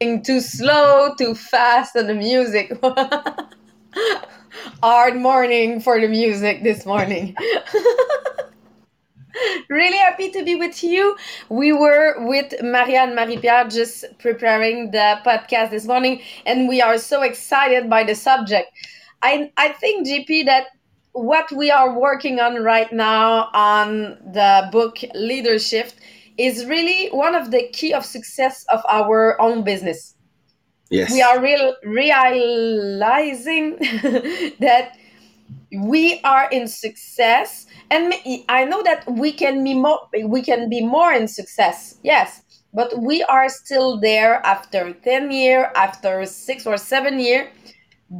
too slow, too fast, and the music. Hard morning for the music this morning. really happy to be with you. We were with Maria and Marie Pierre just preparing the podcast this morning, and we are so excited by the subject. I I think GP that what we are working on right now on the book Leadershift is really one of the key of success of our own business Yes. we are real realizing that we are in success and i know that we can be more we can be more in success yes but we are still there after 10 year after 6 or 7 year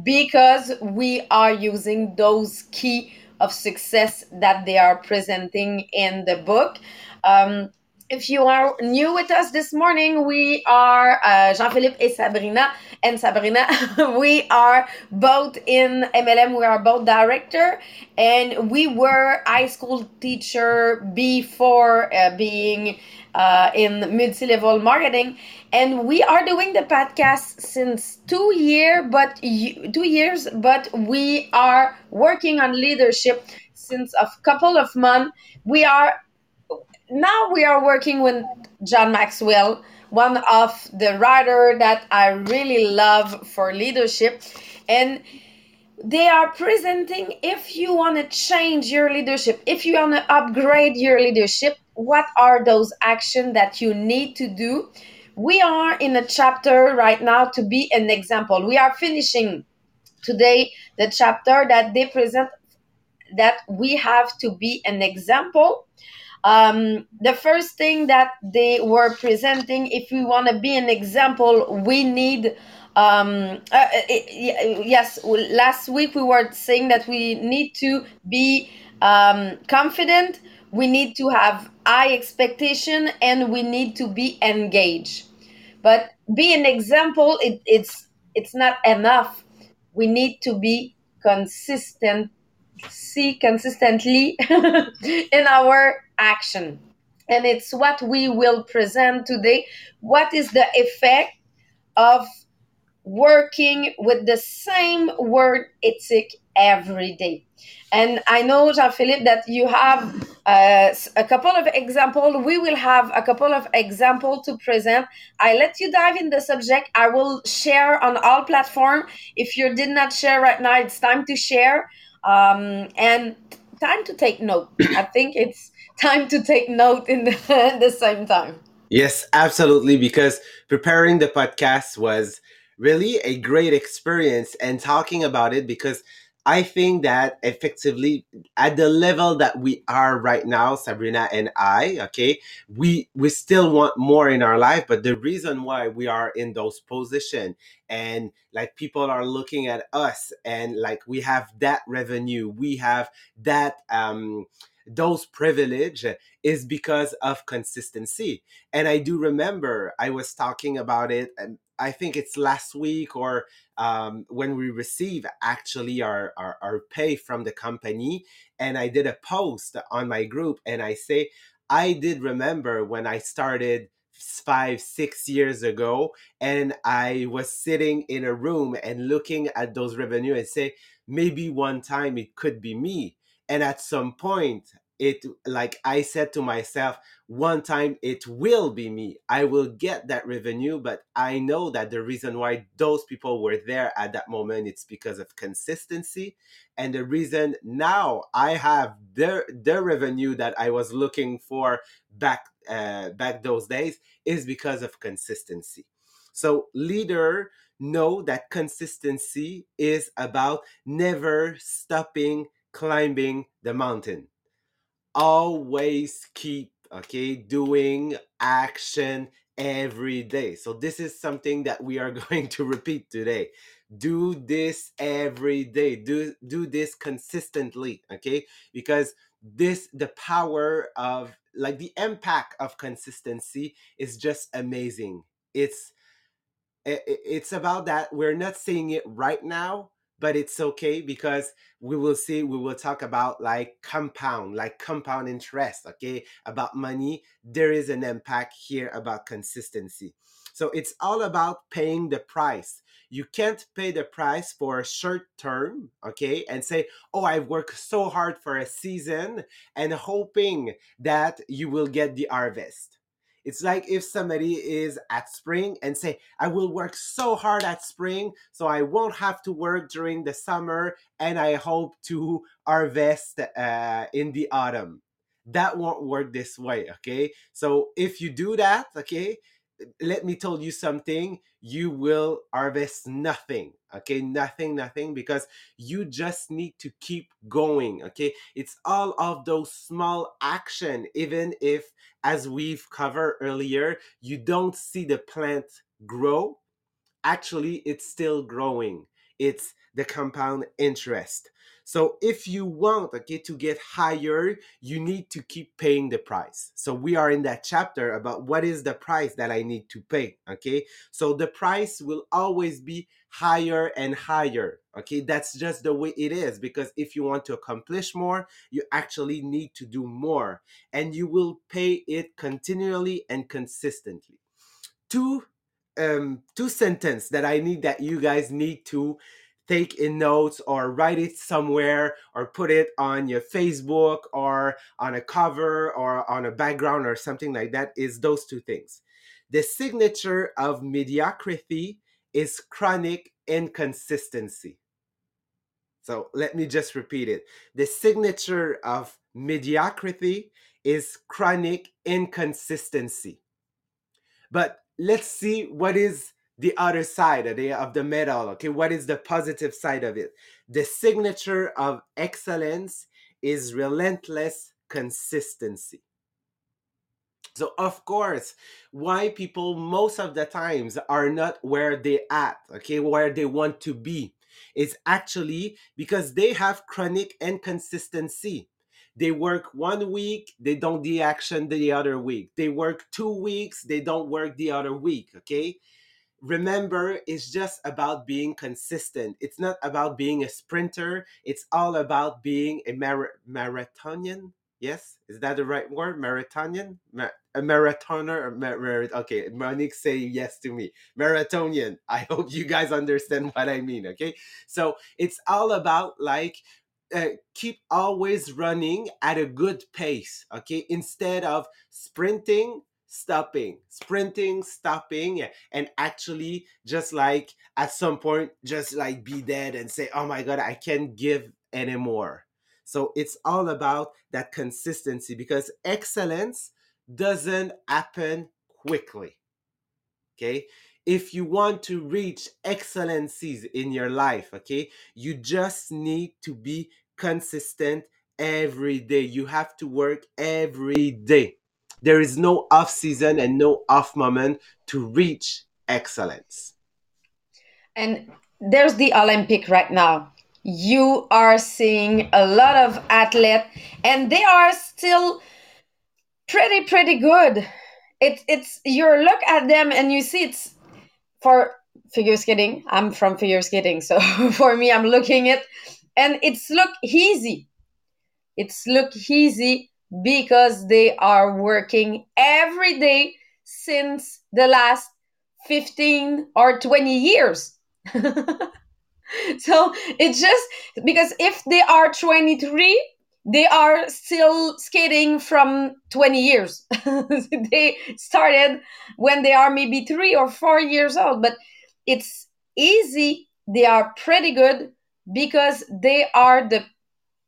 because we are using those key of success that they are presenting in the book um, if you are new with us this morning, we are uh, Jean-Philippe and Sabrina, and Sabrina. we are both in MLM. We are both director, and we were high school teacher before uh, being uh, in multi-level marketing, and we are doing the podcast since two year, but two years. But we are working on leadership since a couple of months. We are now we are working with John Maxwell, one of the writer that I really love for leadership, and they are presenting if you want to change your leadership, if you want to upgrade your leadership, what are those actions that you need to do? We are in a chapter right now to be an example. We are finishing today the chapter that they present that we have to be an example um, the first thing that they were presenting, if we want to be an example, we need. Um, uh, it, yes, last week we were saying that we need to be um, confident, we need to have high expectation, and we need to be engaged. But be an example, it, it's it's not enough. We need to be consistent see consistently in our action. And it's what we will present today. What is the effect of working with the same word ethic every day? And I know, Jean Philippe, that you have uh, a couple of examples. We will have a couple of examples to present. I let you dive in the subject. I will share on all platform. If you did not share right now, it's time to share um, and time to take note. I think it's time to take note in the, the same time. Yes, absolutely. Because preparing the podcast was really a great experience and talking about it because I think that effectively at the level that we are right now, Sabrina and I, okay, we we still want more in our life, but the reason why we are in those position and like people are looking at us and like we have that revenue, we have that um those privilege is because of consistency. And I do remember I was talking about it and I think it's last week or um, when we receive actually our, our, our pay from the company. And I did a post on my group and I say, I did remember when I started five, six years ago, and I was sitting in a room and looking at those revenue and say, maybe one time it could be me. And at some point, it like I said to myself, one time it will be me. I will get that revenue, but I know that the reason why those people were there at that moment it's because of consistency. And the reason now I have the the revenue that I was looking for back uh, back those days is because of consistency. So leader know that consistency is about never stopping climbing the mountain always keep okay doing action every day. So this is something that we are going to repeat today. Do this every day. Do do this consistently okay? Because this the power of like the impact of consistency is just amazing. It's it's about that. We're not seeing it right now but it's okay because we will see we will talk about like compound like compound interest okay? About money there is an impact here about consistency. So it's all about paying the price. You can't pay the price for a short term okay and say oh i've worked so hard for a season and hoping that you will get the harvest it's like if somebody is at spring and say, I will work so hard at spring, so I won't have to work during the summer, and I hope to harvest uh, in the autumn. That won't work this way, okay? So if you do that, okay, let me tell you something you will harvest nothing okay? Nothing nothing because you just need to keep going okay? It's all of those small action even if as we've covered earlier you don't see the plant grow actually it's still growing. It's the compound interest so if you want okay to get higher you need to keep paying the price. So we are in that chapter about what is the price that i need to pay okay? So the price will always be higher and higher okay? That's just the way it is because if you want to accomplish more you actually need to do more and you will pay it continually and consistently. Two um two sentence that i need that you guys need to take in notes or write it somewhere or put it on your Facebook or on a cover or on a background or something like that is those two things. The signature of mediocrity is chronic inconsistency. So let me just repeat it. The signature of mediocrity is chronic inconsistency. But let's see what is the other side of the, of the medal. Okay, what is the positive side of it? The signature of excellence is relentless consistency. So of course, why people most of the times are not where they at, okay, where they want to be, is actually because they have chronic inconsistency. They work one week, they don't the action the other week. They work two weeks, they don't work the other week, okay? Remember it's just about being consistent. It's not about being a sprinter. It's all about being a mar- marathonian. Yes? Is that the right word? Marathonian? Mar- a marathoner or mar- okay monique say yes to me. Marathonian. I hope you guys understand what i mean okay? So it's all about like uh, keep always running at a good pace okay? Instead of sprinting stopping, sprinting, stopping, and actually just like at some point, just like be dead and say, oh my God, I can't give anymore. So it's all about that consistency because excellence doesn't happen quickly. Okay. If you want to reach excellencies in your life, okay, you just need to be consistent every day. You have to work every day there is no off season and no off moment to reach excellence. And there's the Olympic right now. You are seeing a lot of athletes, and they are still pretty, pretty good. It, it's you look at them and you see it's for figure skating. I'm from figure skating, so for me, I'm looking at, and it's look easy. It's look easy because they are working every day since the last 15 or 20 years. so it's just because if they are 23, they are still skating from 20 years. they started when they are maybe three or four years old, but it's easy. They are pretty good because they are the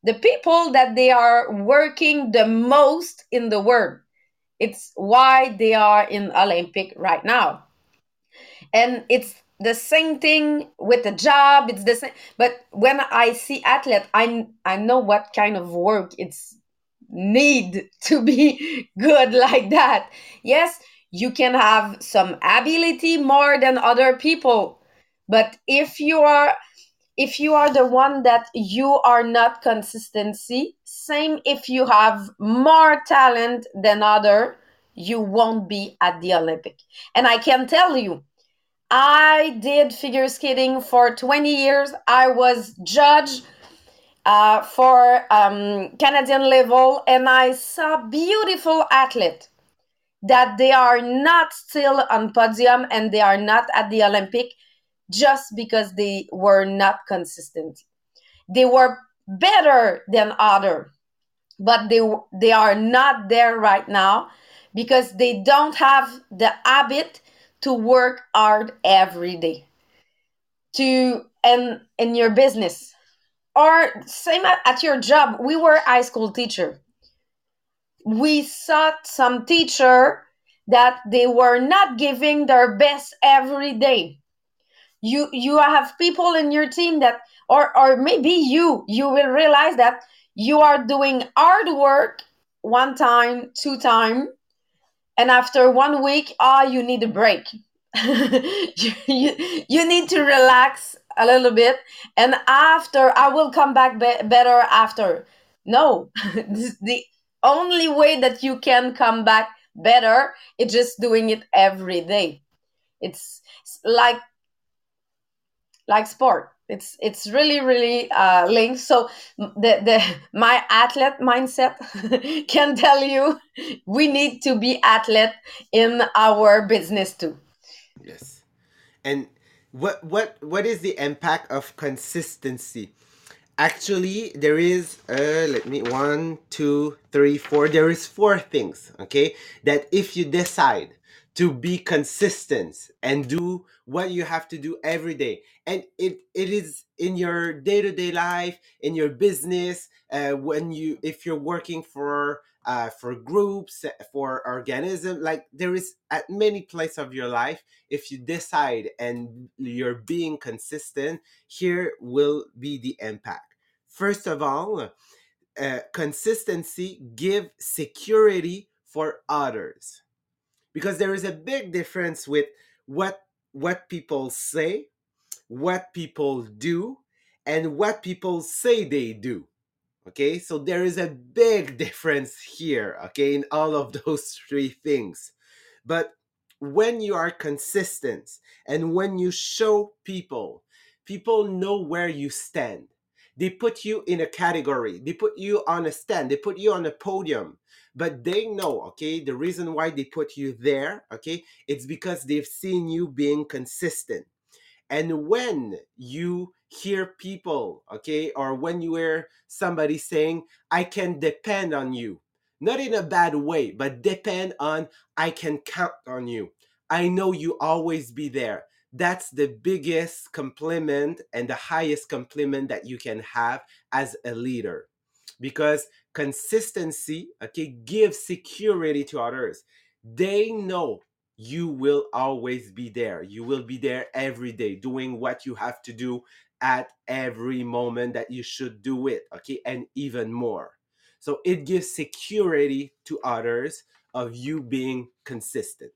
the people that they are working the most in the world. It's why they are in Olympic right now. And it's the same thing with the job. It's the same. But when I see athlete, I I know what kind of work it's need to be good like that. Yes, you can have some ability more than other people, but if you are if you are the one that you are not consistency same if you have more talent than other you won't be at the olympic and i can tell you I did figure skating for 20 years. I was judge uh, for um, Canadian level, and I saw beautiful athletes that they are not still on podium and they are not at the Olympic just because they were not consistent. They were better than other, but they they are not there right now because they don't have the habit to work hard every day. To and in your business or same at, at your job, we were high school teacher. We saw some teacher that they were not giving their best every day you you have people in your team that or or maybe you you will realize that you are doing hard work one time two time and after one week ah oh, you need a break. You, you, you need to relax a little bit and after i will come back be- better after. No the only way that you can come back better is just doing it every day. It's like like sport. It's it's really really uh, linked. So the the my athlete mindset can tell you we need to be athlete in our business too. Yes. And what what what is the impact of consistency? Actually there is uh let me one two three four there is four things okay that if you decide to be consistent and do what you have to do every day. And it it is in your day-to-day life in your business uh, when you if you're working for uh, for groups for organism like there is at many places of your life if you decide and you're being consistent here will be the impact. First of all uh, consistency give security for others because there is a big difference with what what people say what people do and what people say they do okay? So there is a big difference here okay in all of those three things. But when you are consistent and when you show people people know where you stand they put you in a category. They put you on a stand. They put you on a podium. But they know okay the reason why they put you there okay it's because they've seen you being consistent. And when you hear people okay or when you hear somebody saying i can depend on you not in a bad way but depend on i can count on you. I know you always be there that's the biggest compliment and the highest compliment that you can have as a leader. Because consistency okay gives security to others. They know you will always be there. You will be there every day doing what you have to do at every moment that you should do it okay and even more. So it gives security to others of you being consistent.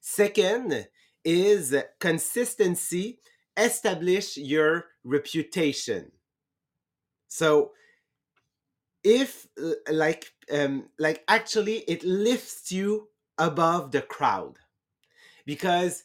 Second is consistency establish your reputation. So if uh, like um like actually it lifts you above the crowd. Because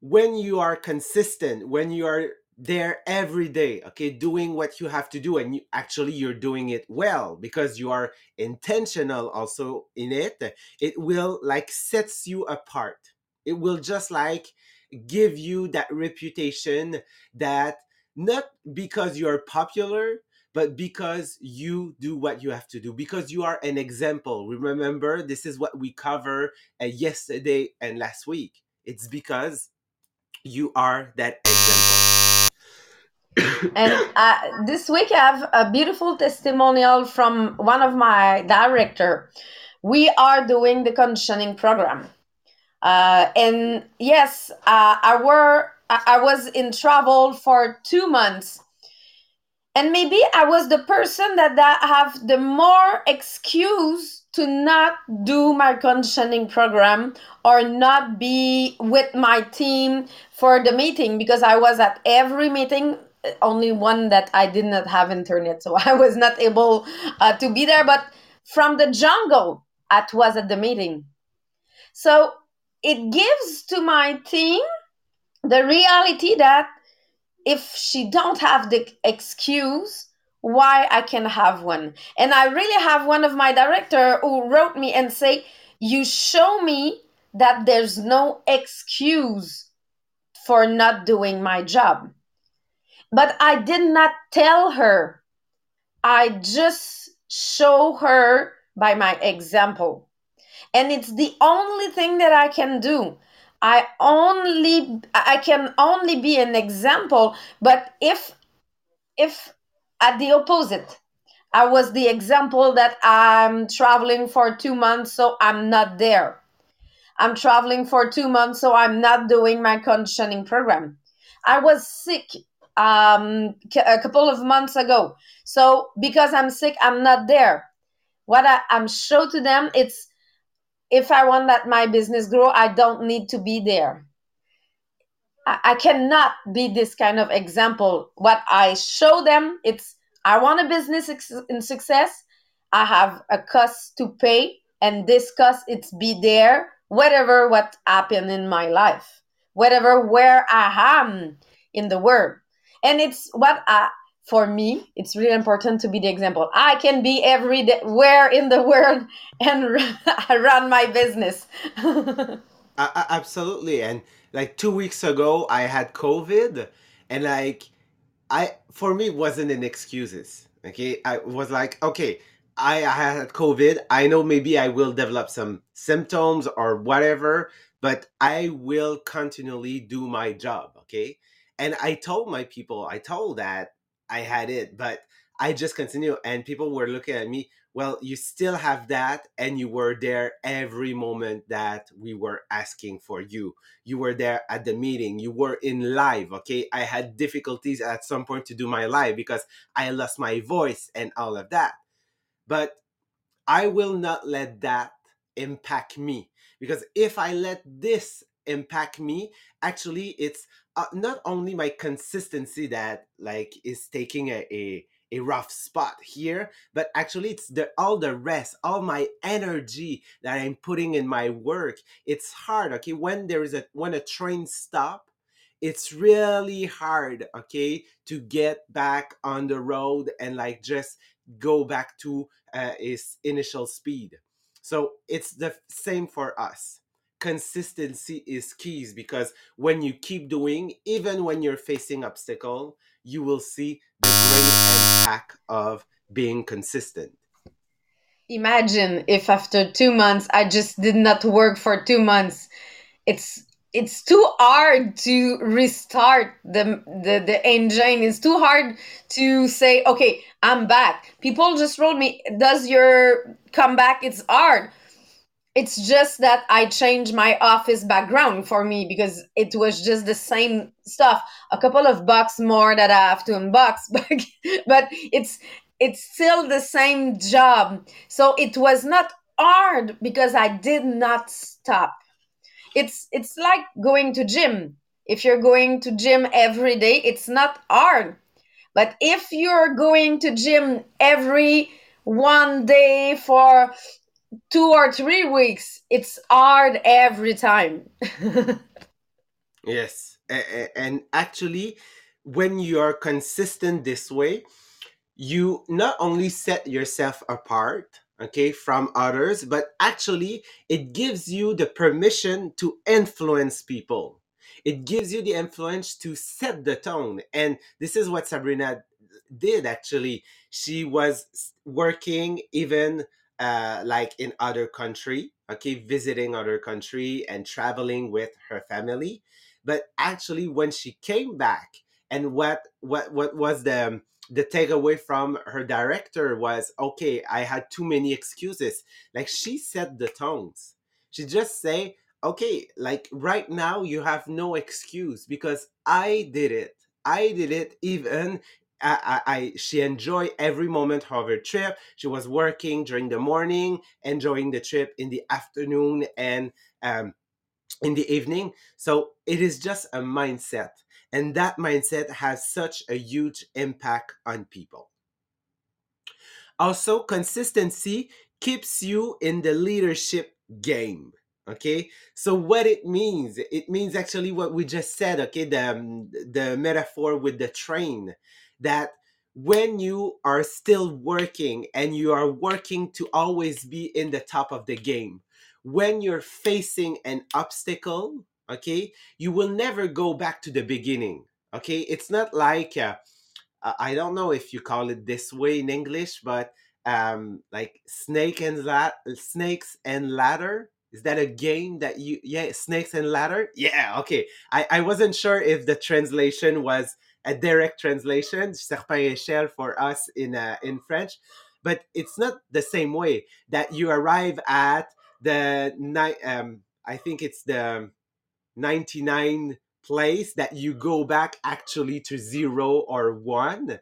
when you are consistent when you are there every day okay doing what you have to do and you, actually you're doing it well because you are intentional also in it it will like sets you apart it will just like give you that reputation that not because you're popular but because you do what you have to do because you are an example. Remember this is what we cover uh, yesterday and last week. It's because you are that example. And uh, this week i have a beautiful testimonial from one of my director. We are doing the conditioning program uh, and yes uh, i were i was in travel for two months. And maybe i was the person that, that have the more excuse to not do my conditioning program or not be with my team for the meeting because i was at every meeting only one that i did not have internet. So i was not able uh, to be there but from the jungle i was at the meeting. So it gives to my team the reality that if she don't have the excuse why i can have one? And i really have one of my director who wrote me and say you show me that there's no excuse for not doing my job. But i did not tell her. I just show her by my example and it's the only thing that i can do. I only i can only be an example but if if at the opposite i was the example that i'm traveling for 2 months so i'm not there. I'm traveling for 2 months so i'm not doing my conditioning program. I was sick um a couple of months ago. So because i'm sick i'm not there. What I, i'm show to them it's if I want that my business grow, I don't need to be there. I, I cannot be this kind of example. What I show them, it's I want a business in success. I have a cost to pay, and this cost it's be there, whatever what happened in my life, whatever where I am in the world, and it's what I for me, it's really important to be the example. I can be everywhere in the world and I run my business. uh, absolutely. And like two weeks ago, I had COVID, and like, I for me it wasn't an excuses. Okay, I was like, okay, I, I had COVID. I know maybe I will develop some symptoms or whatever, but I will continually do my job. Okay, and I told my people, I told that I had it, but I just continue. And people were looking at me, well, you still have that, and you were there every moment that we were asking for you. You were there at the meeting, you were in live. Okay. I had difficulties at some point to do my live because I lost my voice and all of that. But I will not let that impact me because if I let this impact me, actually, it's uh, not only my consistency that like is taking a, a a rough spot here but actually it's the all the rest all my energy that i'm putting in my work. It's hard okay? When there is a when a train stop it's really hard okay to get back on the road and like just go back to uh, its initial speed. So it's the same for us consistency is keys because when you keep doing even when you're facing obstacle you will see the great impact of being consistent. Imagine if after two months i just did not work for two months. It's it's too hard to restart the, the the engine. It's too hard to say okay i'm back. People just wrote me does your comeback? It's hard it's just that I changed my office background for me because it was just the same stuff. A couple of bucks more that I have to unbox, but but it's it's still the same job. So it was not hard because I did not stop. It's it's like going to gym. If you're going to gym every day, it's not hard. But if you're going to gym every one day for two or three weeks, it's hard every time. yes. And actually, when you are consistent this way, you not only set yourself apart okay from others but actually it gives you the permission to influence people it gives you the influence to set the tone and this is what sabrina did actually she was working even uh, like in other country okay visiting other country and traveling with her family. But actually when she came back and what what what was the the takeaway from her director was okay i had too many excuses. Like she set the tones. She just say okay like right now you have no excuse because i did it. I did it even I, I, she enjoyed every moment of her trip. She was working during the morning, enjoying the trip in the afternoon and um, in the evening. So it is just a mindset, and that mindset has such a huge impact on people. Also, consistency keeps you in the leadership game. okay so what it means it means actually what we just said okay the um, the metaphor with the train that when you are still working and you are working to always be in the top of the game when you're facing an obstacle okay you will never go back to the beginning okay it's not like uh, I don't know if you call it this way in English, but um, like snake and la- snakes and ladder. Is that a game that you yeah snakes and ladder? Yeah, okay. I, I wasn't sure if the translation was a direct translation, serpent échelle for us in uh, in French, but it's not the same way that you arrive at the night. Um, I think it's the 99 place that you go back actually to zero or one.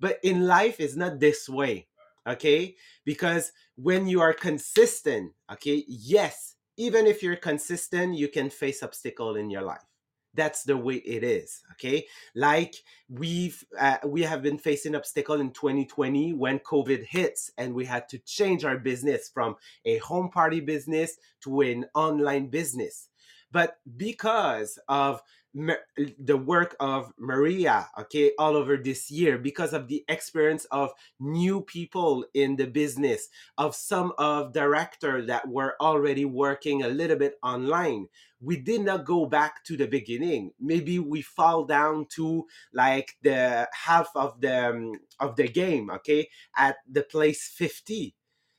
But in life, it's not this way. Okay. Because when you are consistent, okay, yes, even if you're consistent, you can face obstacle in your life. That's the way it is. Okay. Like we've, uh, we have been facing obstacle in 2020 when COVID hits and we had to change our business from a home party business to an online business but because of the work of Maria, okay, all over this year, because of the experience of new people in the business, of some of director that were already working a little bit online, we did not go back to the beginning. Maybe we fall down to like the half of the um, of the game, okay, at the place 50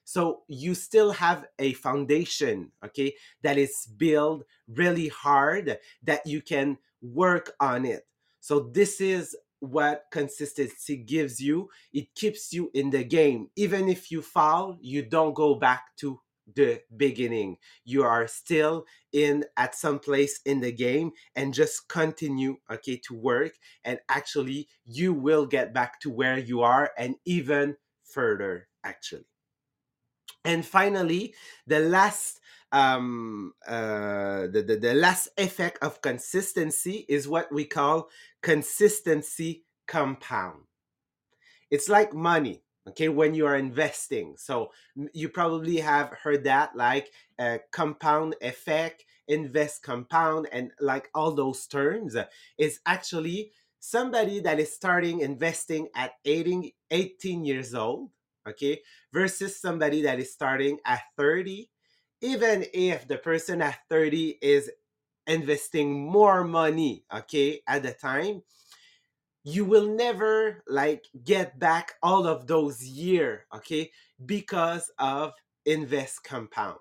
so you still have a foundation, okay, that is built really hard that you can work on it. So this is what consistency gives you. It keeps you in the game. Even if you fall, you don't go back to the beginning. You are still in at some place in the game and just continue okay to work and actually you will get back to where you are and even further actually. And finally, the last um uh the, the, the last effect of consistency is what we call consistency compound. It's like money okay when you are investing. So you probably have heard that like uh, compound effect invest compound and like all those terms is actually somebody that is starting investing at 18, 18 years old okay versus somebody that is starting at 30 even if the person at 30 is investing more money okay at the time you will never like get back all of those year okay because of invest compound.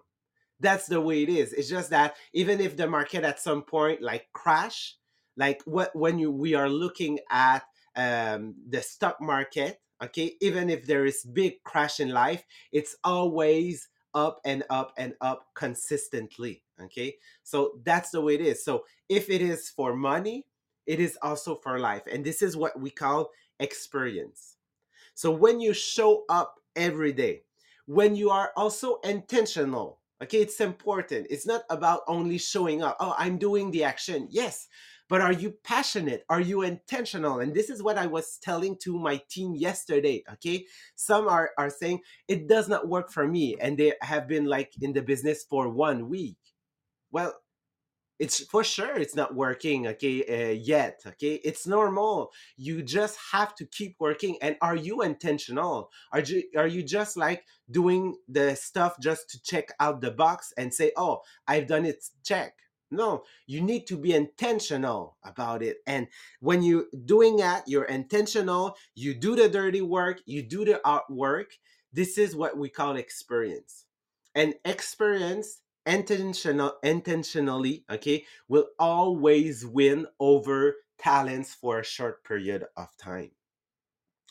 That's the way it is. It's just that even if the market at some point like crash like what when you we are looking at um, the stock market okay even if there is big crash in life it's always up and up and up consistently okay? So that's the way it is. So if it is for money it is also for life and this is what we call experience. So when you show up every day when you are also intentional okay? It's important. It's not about only showing up oh i'm doing the action. Yes but are you passionate? Are you intentional? And this is what i was telling to my team yesterday okay? Some are are saying it does not work for me and they have been like in the business for one week. Well it's for sure it's not working okay uh, yet okay? It's normal. You just have to keep working. And are you intentional? Are you are you just like doing the stuff just to check out the box and say oh i've done it check no you need to be intentional about it. And when you're doing that you're intentional you do the dirty work you do the artwork this is what we call experience. And experience intentional intentionally okay will always win over talents for a short period of time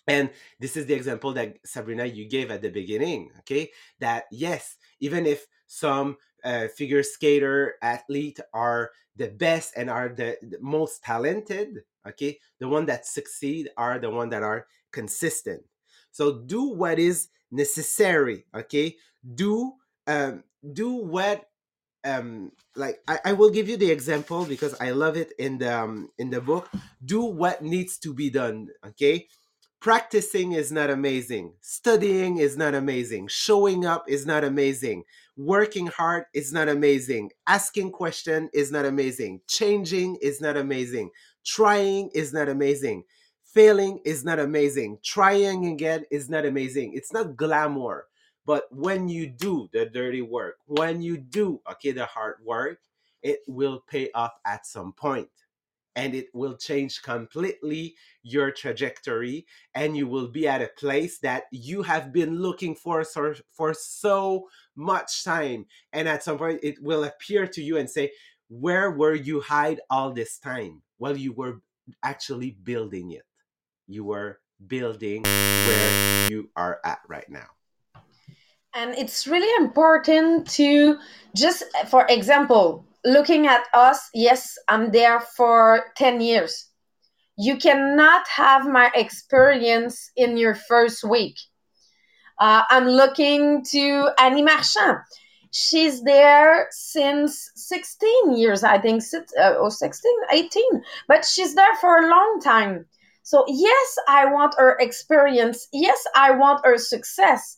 and this is the example that sabrina you gave at the beginning okay? That yes even if some uh, figure skater athlete are the best and are the, the most talented okay? The one that succeed are the one that are consistent. So do what is necessary okay? Do um, do what um like I, I will give you the example because i love it in the um, in the book. Do what needs to be done okay practicing is not amazing. Studying is not amazing. Showing up is not amazing. Working hard is not amazing. Asking question is not amazing. Changing is not amazing. Trying is not amazing. Failing is not amazing. Trying again is not amazing. It's not glamour but when you do the dirty work when you do okay the hard work it will pay off at some point and it will change completely your trajectory and you will be at a place that you have been looking for for, for so much time. And at some point it will appear to you and say where were you hide all this time? Well you were actually building it. You were building where you are at right now. And it's really important to just for example looking at us yes i'm there for 10 years. You cannot have my experience in your first week. Uh, i'm looking to annie marchand. She's there since 16 years i think uh, or 16 18 but she's there for a long time. So yes i want her experience. Yes i want her success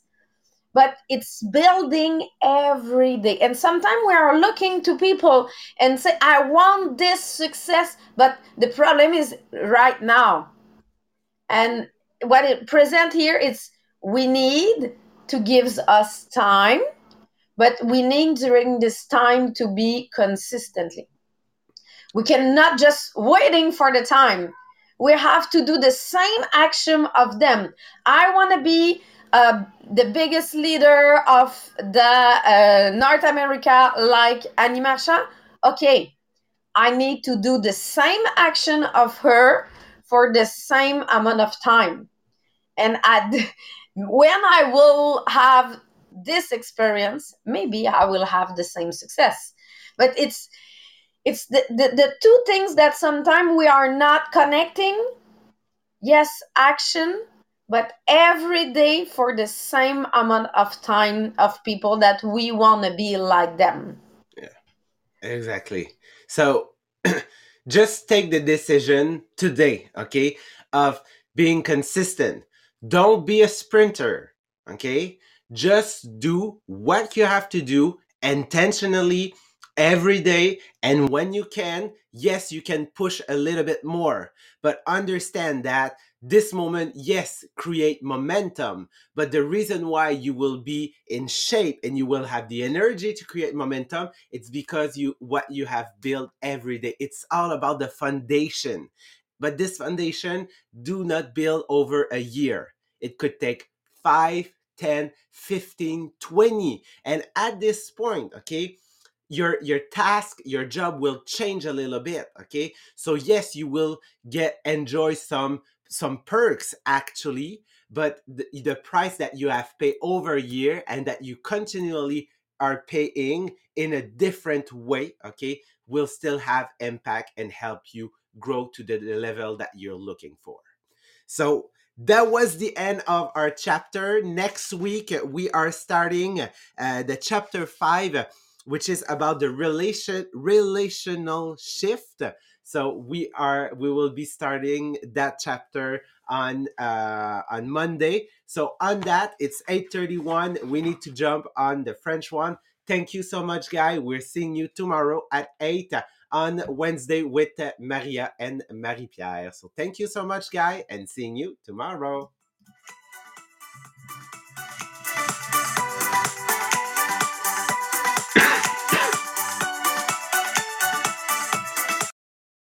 but it's building every day. And sometimes we are looking to people and say i want this success but the problem is right now. And what it present here is we need to give us time but we need during this time to be consistently. We cannot just waiting for the time. We have to do the same action of them. I want to be uh, the biggest leader of the uh, North America, like Annie Marchand, okay, I need to do the same action of her for the same amount of time. And at, when I will have this experience, maybe I will have the same success. But it's it's the, the, the two things that sometimes we are not connecting. Yes, action but every day for the same amount of time of people that we want to be like them. Yeah exactly. So just take the decision today okay of being consistent. Don't be a sprinter okay? Just do what you have to do intentionally every day and when you can yes you can push a little bit more but understand that this moment, yes, create momentum. But the reason why you will be in shape and you will have the energy to create momentum, it's because you what you have built every day. It's all about the foundation. But this foundation do not build over a year. It could take 5, 10, 15, 20. And at this point, okay, your your task your job will change a little bit okay so yes you will get enjoy some some perks actually, but the, the price that you have paid over a year and that you continually are paying in a different way, okay, will still have impact and help you grow to the, level that you're looking for. So that was the end of our chapter. Next week, we are starting uh, the chapter five, which is about the relation relational shift. So we are we will be starting that chapter on uh, on Monday. So on that, it's eight thirty one. We need to jump on the French one. Thank you so much, guy. We're seeing you tomorrow at eight on Wednesday with Maria and Marie Pierre. So thank you so much, guy, and seeing you tomorrow.